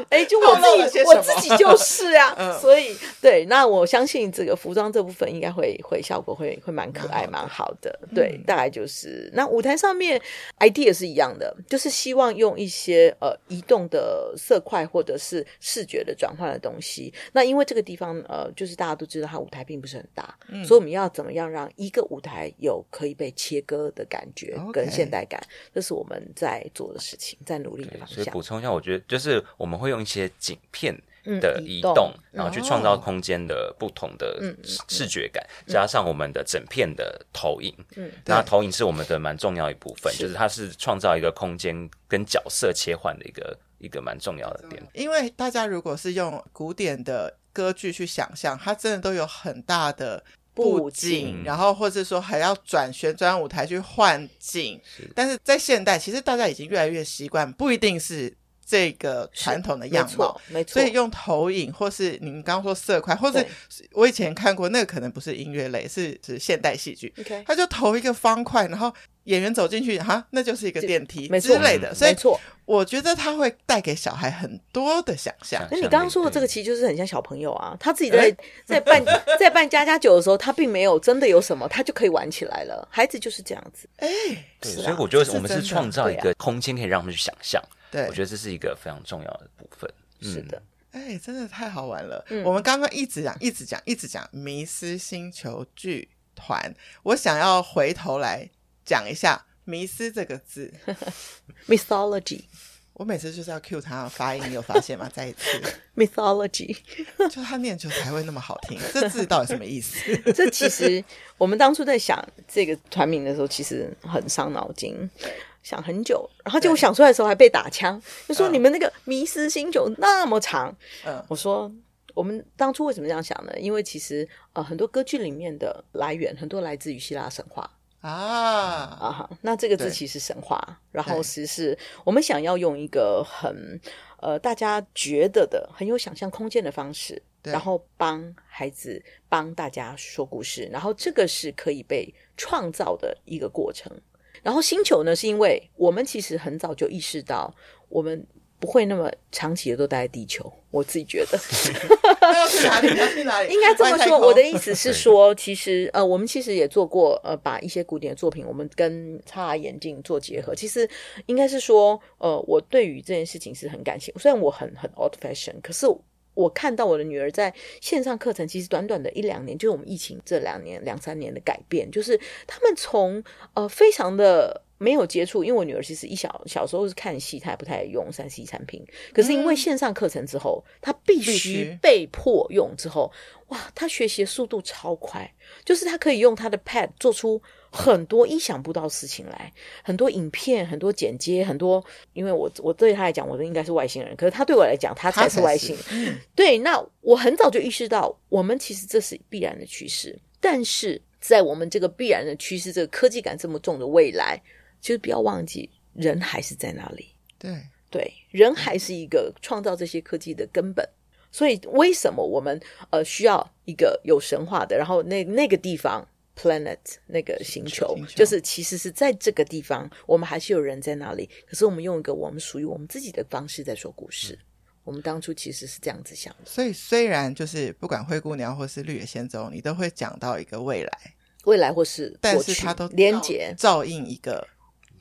哎，就我自己，我自己就是啊。所以，对，那我相信这个服装这部分应该会会效果会会蛮可爱，蛮好的。对，大概就是那舞台上面 idea 是一样的，就是希望用一些呃移动的色块或者是视觉的转换的东西。那因为这个地方。呃，就是大家都知道，它舞台并不是很大，嗯、所以我们要怎么样让一个舞台有可以被切割的感觉跟现代感这是我们在做的事情，在努力的方向。所以补充一下，我觉得就是我们会用一些景片的移动，嗯、移动然后去创造空间的不同的视觉感，嗯、加上我们的整片的投影。嗯，那投影是我们的蛮重要一部分，是就是它是创造一个空间跟角色切换的一个一个蛮重要的点。因为大家如果是用古典的。歌剧去想象，它真的都有很大的布景，然后或者说还要转旋转舞台去换景。但是在现代，其实大家已经越来越习惯，不一定是这个传统的样貌，没错。没错，所以用投影，或是你们刚刚说色块，或是我以前看过那个，可能不是音乐类，是是现代戏剧。OK，他就投一个方块，然后演员走进去，哈，那就是一个电梯之类的。所以没错。我觉得他会带给小孩很多的想象。那你刚刚说的这个，其实就是很像小朋友啊，他自己在 在办 在办家家酒的时候，他并没有真的有什么，他就可以玩起来了。孩子就是这样子。哎，对，所以我觉得我们是创造一个空间，可以让他们去想象。对，我觉得这是一个非常重要的部分。是的，哎，真的太好玩了。我们刚刚一直讲，一直讲，一直讲迷失星球剧团，我想要回头来讲一下。迷失这个字，mythology，我每次就是要 cue 他发音，你有发现吗？再一次，mythology，就他念就才会那么好听。这字到底什么意思？这其实我们当初在想这个团名的时候，其实很伤脑筋，想很久，然后结果想出来的时候还被打枪，就说你们那个迷失星球那么长。嗯，我说我们当初为什么这样想呢？因为其实呃很多歌剧里面的来源很多来自于希腊神话。啊啊！那这个字其实神话，然后其实是我们想要用一个很呃大家觉得的很有想象空间的方式，然后帮孩子帮大家说故事，然后这个是可以被创造的一个过程。然后星球呢，是因为我们其实很早就意识到我们。不会那么长期的都待在地球，我自己觉得。要去哪里？要去哪里？应该这么说，我的意思是说，其实呃，我们其实也做过呃，把一些古典的作品，我们跟 XR 眼镜做结合。其实应该是说，呃，我对于这件事情是很感兴趣。虽然我很很 old fashion，可是我看到我的女儿在线上课程，其实短短的一两年，就是我们疫情这两年两三年的改变，就是他们从呃非常的。没有接触，因为我女儿其实一小小时候是看戏，她也不太用三 C 产品。可是因为线上课程之后，嗯、她必须被迫用之后，哇，她学习的速度超快，就是她可以用她的 Pad 做出很多意想不到事情来，很多影片，很多剪接，很多。因为我我对他来讲，我都应该是外星人，可是他对我来讲，他才是外星人。对，那我很早就意识到，我们其实这是必然的趋势。但是在我们这个必然的趋势，这个科技感这么重的未来，其实不要忘记，人还是在那里。对对，人还是一个创造这些科技的根本。所以，为什么我们呃需要一个有神话的，然后那那个地方？Planet 那个星球，星球就是其实是在这个地方，我们还是有人在那里。可是我们用一个我们属于我们自己的方式在说故事。嗯、我们当初其实是这样子想的。所以虽然就是不管灰姑娘或是绿野仙踪，你都会讲到一个未来，未来或是过去，但是它都连结照应一个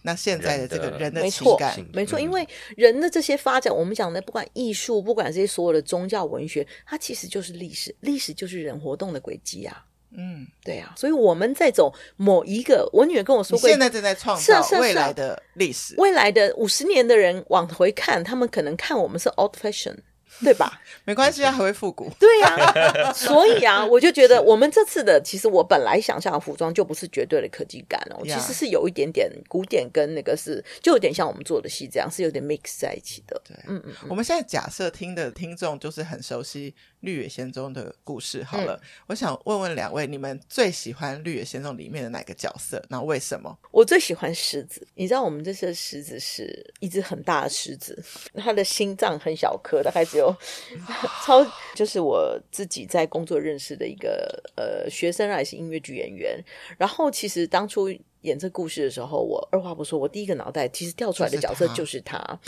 那现在的这个人的情感。没错，没错，因为人的这些发展，我们讲的不管艺术，不管这些所有的宗教文学，它其实就是历史，历史就是人活动的轨迹啊。嗯，对啊，所以我们在走某一个，我女儿跟我说过，现在正在创造未来的历史，未来的五十年的人往回看，他们可能看我们是 old fashion。对吧？没关系啊，还会复古。对呀、啊，所以啊，我就觉得我们这次的，其实我本来想象的服装就不是绝对的科技感哦，其实是有一点点古典跟那个是，就有点像我们做的戏这样，是有点 mix 在一起的。对，嗯嗯。我们现在假设听的听众就是很熟悉《绿野仙踪》的故事，好了，嗯、我想问问两位，你们最喜欢《绿野仙踪》里面的哪个角色？那为什么？我最喜欢狮子。你知道，我们这些狮子是一只很大的狮子，它的心脏很小颗，大概只有。超就是我自己在工作认识的一个呃学生，还是音乐剧演员。然后其实当初演这故事的时候，我二话不说，我第一个脑袋其实跳出来的角色就是他。就是他。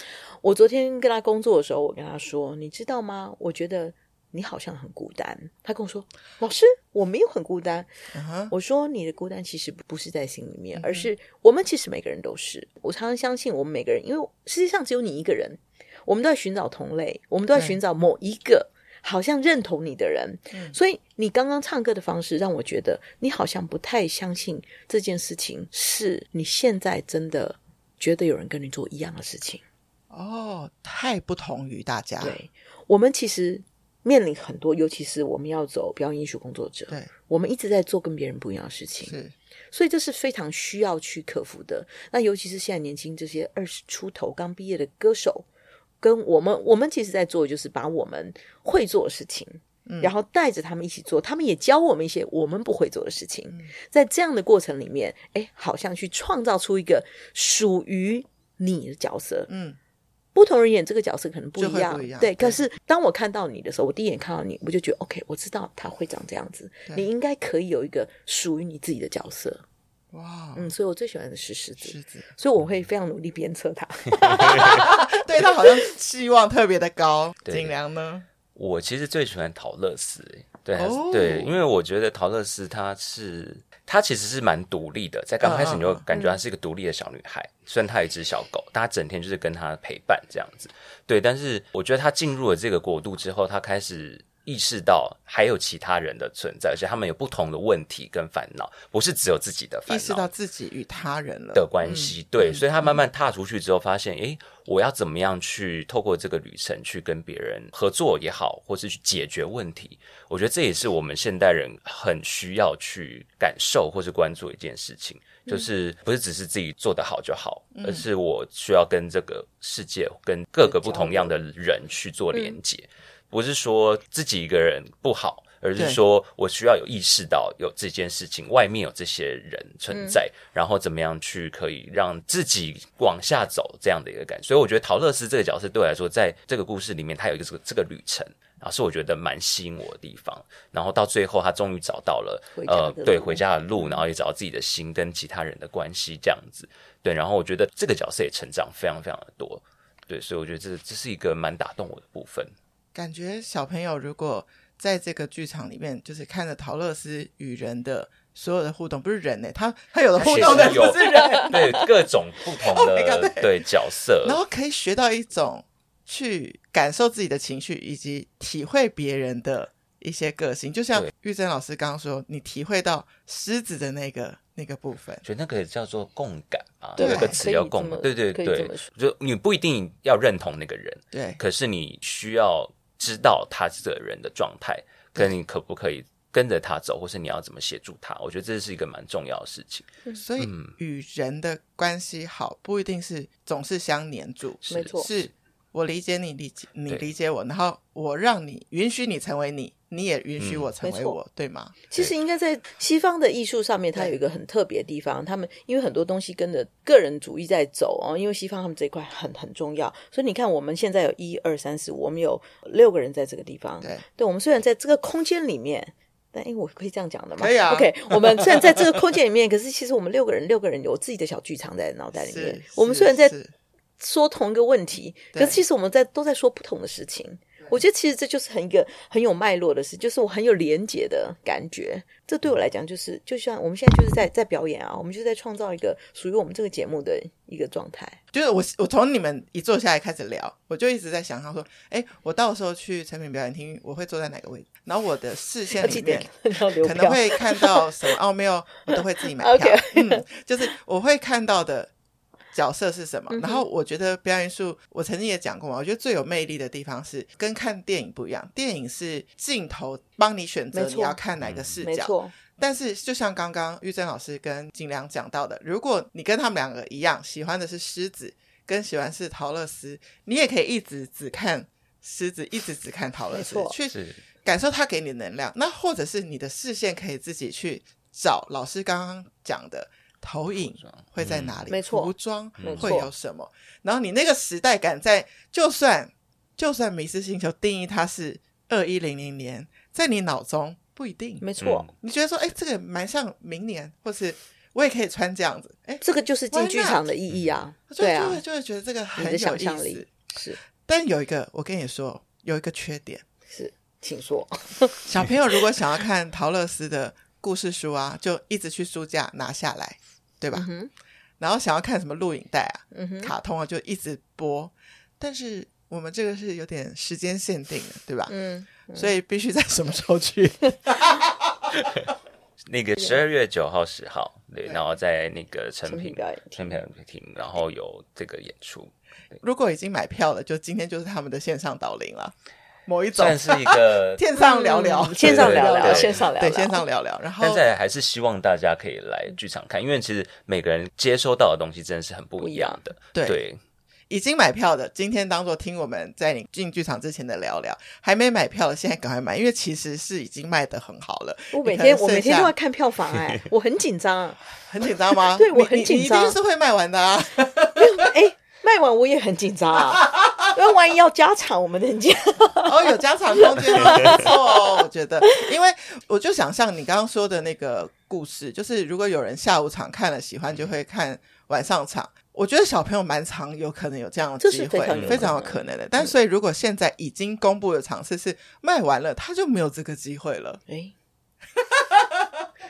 我昨天跟他工作的时候，我跟他说：“你知道吗？我觉得你好像很孤单。”他跟我说：“老师，我没有很孤单。Uh-huh. ”我说：“你的孤单其实不是在心里面，而是我们其实每个人都是。我常常相信，我们每个人，因为世界上只有你一个人。”我们都在寻找同类，我们都在寻找某一个好像认同你的人。所以你刚刚唱歌的方式让我觉得你好像不太相信这件事情是你现在真的觉得有人跟你做一样的事情。哦，太不同于大家。对，我们其实面临很多，尤其是我们要走表演艺术工作者，对，我们一直在做跟别人不一样的事情。是，所以这是非常需要去克服的。那尤其是现在年轻这些二十出头刚毕业的歌手。跟我们，我们其实在做，就是把我们会做的事情，嗯，然后带着他们一起做，他们也教我们一些我们不会做的事情，嗯，在这样的过程里面，哎，好像去创造出一个属于你的角色，嗯，不同人演这个角色可能不一样，一样对，对。可是当我看到你的时候，我第一眼看到你，我就觉得 OK，我知道他会长这样子，你应该可以有一个属于你自己的角色。哇，嗯，所以我最喜欢的是狮子，狮子，所以我会非常努力鞭策他。对他好像期望特别的高。景良呢？我其实最喜欢陶乐斯，对、哦，对，因为我觉得陶乐斯她是，她其实是蛮独立的，在刚开始你就感觉她是一个独立的小女孩，嗯、虽然她有一只小狗，大家整天就是跟她陪伴这样子，对，但是我觉得她进入了这个国度之后，她开始。意识到还有其他人的存在，而且他们有不同的问题跟烦恼，不是只有自己的烦恼。意识到自己与他人了的关系，对、嗯，所以他慢慢踏出去之后，发现，诶、嗯，我要怎么样去透过这个旅程去跟别人合作也好，或是去解决问题？我觉得这也是我们现代人很需要去感受或是关注一件事情，就是不是只是自己做得好就好，嗯、而是我需要跟这个世界、跟各个不同样的人去做连接。嗯不是说自己一个人不好，而是说我需要有意识到有这件事情，外面有这些人存在，嗯，然后怎么样去可以让自己往下走这样的一个感觉。所以我觉得陶乐斯这个角色对我来说，在这个故事里面，他有一个这个这个旅程，然后是我觉得蛮吸引我的地方。然后到最后，他终于找到了呃，对回家的路，然后也找到自己的心跟其他人的关系这样子。对，然后我觉得这个角色也成长非常非常的多。对，所以我觉得这这是一个蛮打动我的部分。感觉小朋友如果在这个剧场里面，就是看着陶乐斯与人的所有的互动，不是人呢、欸，他他有的互动的不是人，对各种不同 的、oh、对，对角色，然后可以学到一种去感受自己的情绪，以及体会别人的一些个性。就像玉珍老师刚刚说，你体会到狮子的那个那个部分，所以那个叫做共感啊，有个词叫共感，对对对，就你不一定要认同那个人，对，可是你需要。知道他这个人的状态，跟你可不可以跟着他走，或是你要怎么协助他？我觉得这是一个蛮重要的事情。所以与人的关系好，不一定是总是相黏住，没错，是我理解你，理解你理解我，然后我让你允许你成为你。你也允许我成为我，嗯、对吗？其实应该在西方的艺术上面，它有一个很特别的地方。他们因为很多东西跟着个人主义在走哦，因为西方他们这一块很很重要。所以你看，我们现在有一二三四五，我们有六个人在这个地方。对，对，我们虽然在这个空间里面，但因为我可以这样讲的嘛？可以啊。OK，我们虽然在这个空间里面，可是其实我们六个人，六个人有自己的小剧场在脑袋里面。我们虽然在说同一个问题，可是其实我们在都在说不同的事情。我觉得其实这就是很一个很有脉络的事，就是我很有连结的感觉。这对我来讲，就是就像我们现在就是在在表演啊，我们就是在创造一个属于我们这个节目的一个状态。就是我我从你们一坐下来开始聊，我就一直在想，他说：“哎，我到时候去成品表演厅，我会坐在哪个位置？然后我的视线里面 可能会看到什么？哦，没有，我都会自己买票。嗯，就是我会看到的。”角色是什么？然后我觉得表演艺术，我曾经也讲过嘛。我觉得最有魅力的地方是跟看电影不一样。电影是镜头帮你选择你要看哪个视角，但是就像刚刚玉珍老师跟景良讲到的，如果你跟他们两个一样，喜欢的是狮子，跟喜欢是陶乐斯，你也可以一直只看狮子，一直只看陶乐丝，去感受他给你的能量。那或者是你的视线可以自己去找老师刚刚讲的。投影会在哪里？没错，服装会有什么？然后你那个时代感在，就算就算迷失星球定义它是二一零零年，在你脑中不一定。没错，你觉得说，哎，这个蛮像明年，或是我也可以穿这样子。哎，这个就是进剧场的意义啊。对啊，就会就会觉得这个很有想象力。是，但有一个，我跟你说，有一个缺点是，请说。小朋友如果想要看陶乐斯的故事书啊，就一直去书架拿下来。对吧？嗯、然后想要看什么录影带啊、嗯、卡通啊，就一直播。但是我们这个是有点时间限定的，对吧？嗯，嗯所以必须在什么时候去？那个十二月九号、十号，对，然后在那个成品表演厅，然后有这个演出。如果已经买票了，就今天就是他们的线上导聆了。某一种算是一个 线上聊聊，线上聊聊，线上聊聊，对，线上聊聊。然后，但是还是希望大家可以来剧场看，因为其实每个人接收到的东西真的是很不一样的。对，已经买票的，今天当做听我们在你进剧场之前的聊聊；还没买票的，现在赶快买，因为其实是已经卖的很好了。我每天我每天都要看票房，哎，我很紧张，很紧张吗？对，我很紧张，一定是会卖完的啊。哎。卖完我也很紧张啊，因为万一要加场，我们能加哦，有加场空间，没错哦，我觉得，因为我就想像你刚刚说的那个故事，就是如果有人下午场看了喜欢，就会看晚上场。我觉得小朋友蛮常有可能有这样的机会，非常，非常有可能的。但所以如果现在已经公布的场次是卖完了，他就没有这个机会了。哎。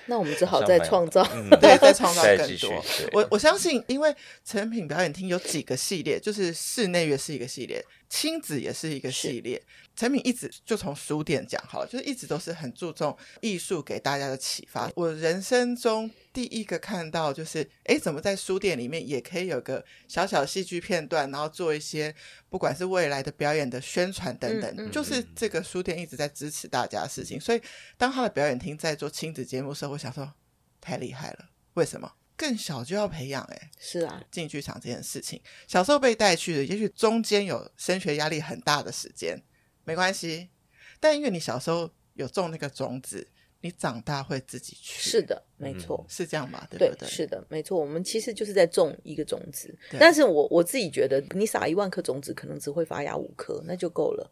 那我们只好再创造，嗯、对，再创造更多。我我相信，因为成品表演厅有几个系列，就是室内乐是一个系列，亲子也是一个系列。诚品一直就从书店讲好了，就是一直都是很注重艺术给大家的启发。我人生中第一个看到，就是哎，怎么在书店里面也可以有个小小戏剧片段，然后做一些不管是未来的表演的宣传等等，嗯嗯、就是这个书店一直在支持大家的事情。所以当他的表演厅在做亲子节目的时候，我想说太厉害了。为什么？更小就要培养？哎，是啊，进剧场这件事情，小时候被带去的，也许中间有升学压力很大的时间。没关系，但因为你小时候有种那个种子，你长大会自己去。是的，没错，是这样吧？对不对？是的，没错。我们其实就是在种一个种子，但是我我自己觉得，你撒一万颗种子，可能只会发芽五颗，那就够了，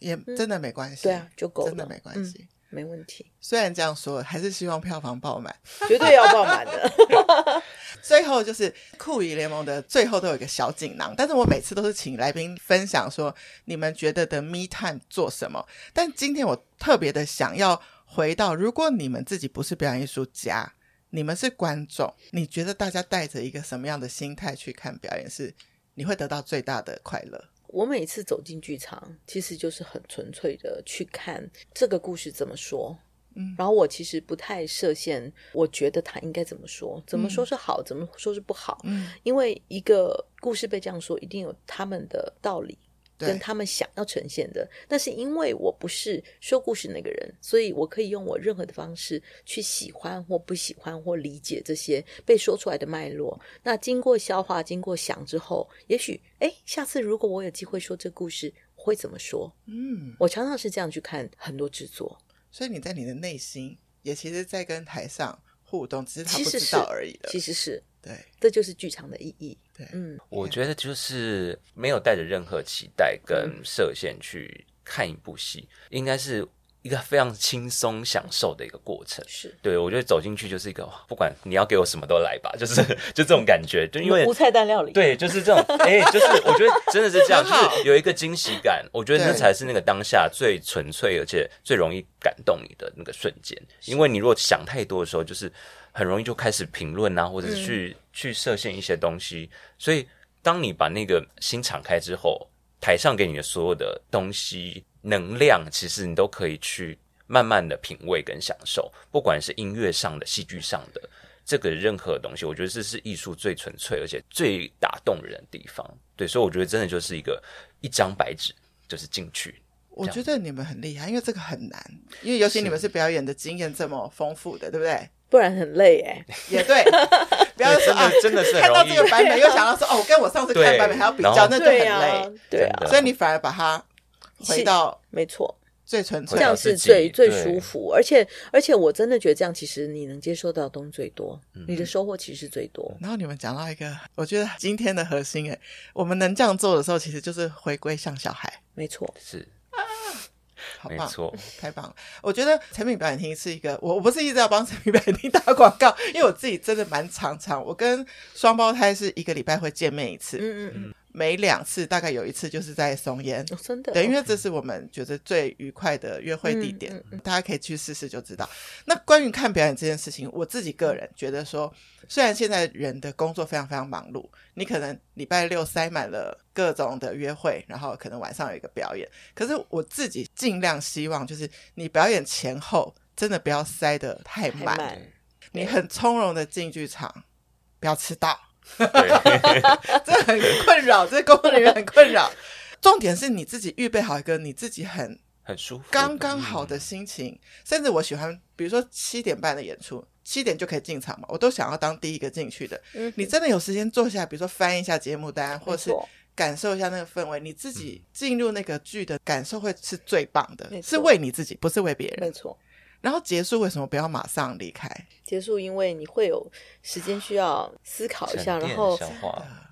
也真的没关系。对啊，就够了，真的没关系，没问题。虽然这样说，还是希望票房爆满，绝对要爆满的。最后就是酷娱联盟的最后都有一个小锦囊，但是我每次都是请来宾分享说你们觉得的 me time 做什么。但今天我特别的想要回到，如果你们自己不是表演艺术家，你们是观众，你觉得大家带着一个什么样的心态去看表演，是你会得到最大的快乐？我每次走进剧场，其实就是很纯粹的去看这个故事怎么说。嗯然后我其实不太设限，我觉得他应该怎么说，怎么说是好，怎么说是不好。嗯，因为一个故事被这样说，一定有他们的道理。跟他们想要呈现的。但是因为我不是说故事那个人，所以我可以用我任何的方式去喜欢或不喜欢或理解这些被说出来的脉络。那经过消化、经过想之后，也许哎，下次如果我有机会说这故事，我会怎么说？嗯，我常常是这样去看很多制作。所以你在你的内心也其实，在跟台上互动，只是他不知道而已的。其实是。对，这就是剧场的意义。对，嗯，我觉得就是没有带着任何期待跟设限去看一部戏，嗯、应该是一个非常轻松享受的一个过程。是，对，我觉得走进去就是一个，不管你要给我什么都来吧，就是就这种感觉，就因为无菜单料理，对，就是这种，哎，就是我觉得真的是这样，就是有一个惊喜感。我觉得那才是那个当下最纯粹而且最容易感动你的那个瞬间。因为你如果想太多的时候，就是。很容易就开始评论啊，或者是去、嗯、去设限一些东西。所以，当你把那个心敞开之后，台上给你的所有的东西、能量，其实你都可以去慢慢的品味跟享受。不管是音乐上的、戏剧上的，这个任何东西，我觉得这是艺术最纯粹而且最打动人的地方。对，所以我觉得真的就是一个一张白纸，就是进去。我觉得你们很厉害，因为这个很难，因为尤其你们是表演的经验这么丰富的，对不对？不然很累哎，也对，不要说啊，真的是看到这个版本又想到说 哦，跟我上次看版本还要比较，那就很累，对啊，所以你反而把它回到没错。最纯粹，这样是最最舒服，而且而且我真的觉得这样其实你能接受到的东西最多，你的收获其实最多。然后你们讲到一个，我觉得今天的核心哎，我们能这样做的时候，其实就是回归像小孩，没错，是。好棒，没错，太棒了！我觉得产品表演厅是一个，我我不是一直要帮产品表演厅打广告，因为我自己真的蛮常常，我跟双胞胎是一个礼拜会见面一次，嗯嗯嗯。每两次大概有一次就是在松烟，哦，真的，对，因为这是我们觉得最愉快的约会地点，嗯嗯嗯，大家可以去试试就知道。那关于看表演这件事情，我自己个人觉得说，虽然现在人的工作非常非常忙碌，你可能礼拜六塞满了各种的约会，然后可能晚上有一个表演，可是我自己尽量希望就是你表演前后真的不要塞得太满，太满，你很从容的进剧场，不要迟到。这很困扰，这工作人员很困扰。重点是你自己预备好一个你自己很很舒服、刚刚好的心情。嗯、甚至我喜欢，比如说七点半的演出，七点就可以进场嘛，我都想要当第一个进去的。嗯、你真的有时间坐下来，比如说翻一下节目单，或者是感受一下那个氛围，你自己进入那个剧的感受会是最棒的，嗯、是为你自己，不是为别人。没错。然后结束为什么不要马上离开？结束因为你会有时间需要思考一下，然后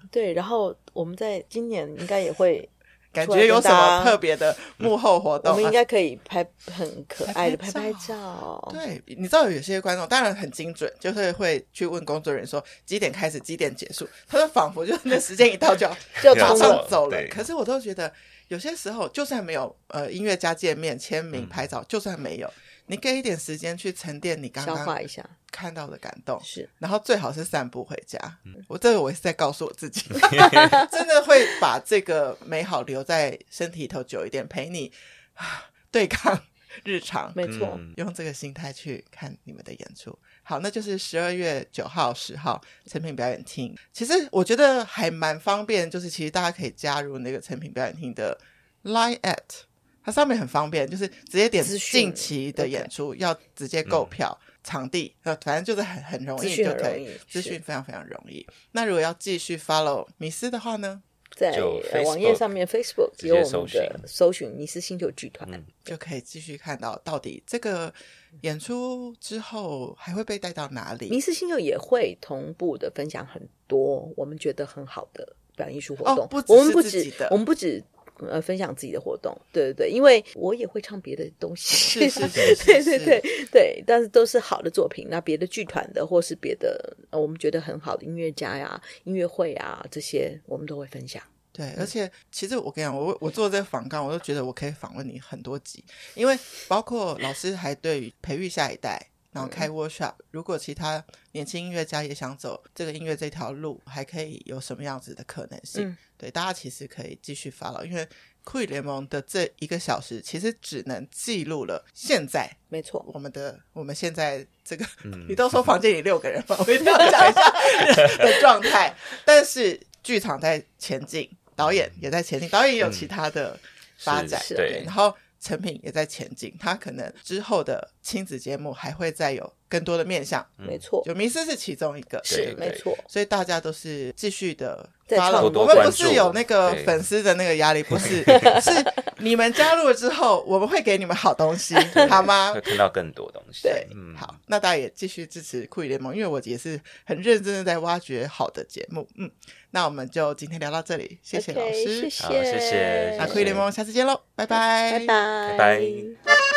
对，然后我们在今年应该也会感觉有什么特别的幕后活动，我们应该可以拍很可爱的拍拍照。对，你知道有些观众当然很精准，就是会去问工作人员说几点开始，几点结束。他说仿佛就是那时间一到就要 就马上走了。可是我都觉得有些时候就算没有呃音乐家见面签名拍照，就算没有。你给一点时间去沉淀你刚刚消化一下看到的感动，是，然后最好是散步回家。嗯、我这个我也是在告诉我自己，真的会把这个美好留在身体里头久一点，陪你对抗日常。没错，嗯、用这个心态去看你们的演出。好，那就是十二月九号、十号成品表演厅。其实我觉得还蛮方便，就是其实大家可以加入那个成品表演厅的 Line at。它上面很方便，就是直接点近期的演出，要直接购票，嗯、场地呃，反正就是很很容易就可以，资讯非常非常容易。那如果要继续 follow 迷思的话呢，在网页上面 Facebook 有我们的搜寻迷思星球剧团，嗯、就可以继续看到到底这个演出之后还会被带到哪里。迷思星球也会同步的分享很多我们觉得很好的表演艺术活动，哦、我们不止我们不止。呃，分享自己的活动，对对对，因为我也会唱别的东西，是 是是，是，对对对对，但是都是好的作品。那别的剧团的，或是别的，呃，我们觉得很好的音乐家呀、音乐会啊，这些我们都会分享。对，而且其实我跟你讲，我我做这个访纲，我都觉得我可以访问你很多集，因为包括老师还对于培育下一代。然后开 workshop，如果其他年轻音乐家也想走这个音乐这条路，还可以有什么样子的可能性？嗯、对，大家其实可以继续 follow，因为酷艺联盟的这一个小时其实只能记录了现在，没错，我们的我们现在这个，嗯、你都说房间里六个人嘛，我一定要讲一下的状态。但是剧场在前进，导演也在前进，导演也有其他的发展，嗯、对，然后。成品也在前进，他可能之后的亲子节目还会再有更多的面向，没错，就迷失是其中一个，是没错，所以大家都是继续的发了。我们不是有那个粉丝的那个压力，不是，是你们加入了之后，我们会给你们好东西，好吗？会看到更多东西。对，嗯，好，那大家也继续支持酷姨联盟，因为我也是很认真的在挖掘好的节目，嗯，那我们就今天聊到这里，谢谢老师，谢谢，谢谢，那酷姨联盟下次见喽，拜拜，拜拜。拜拜。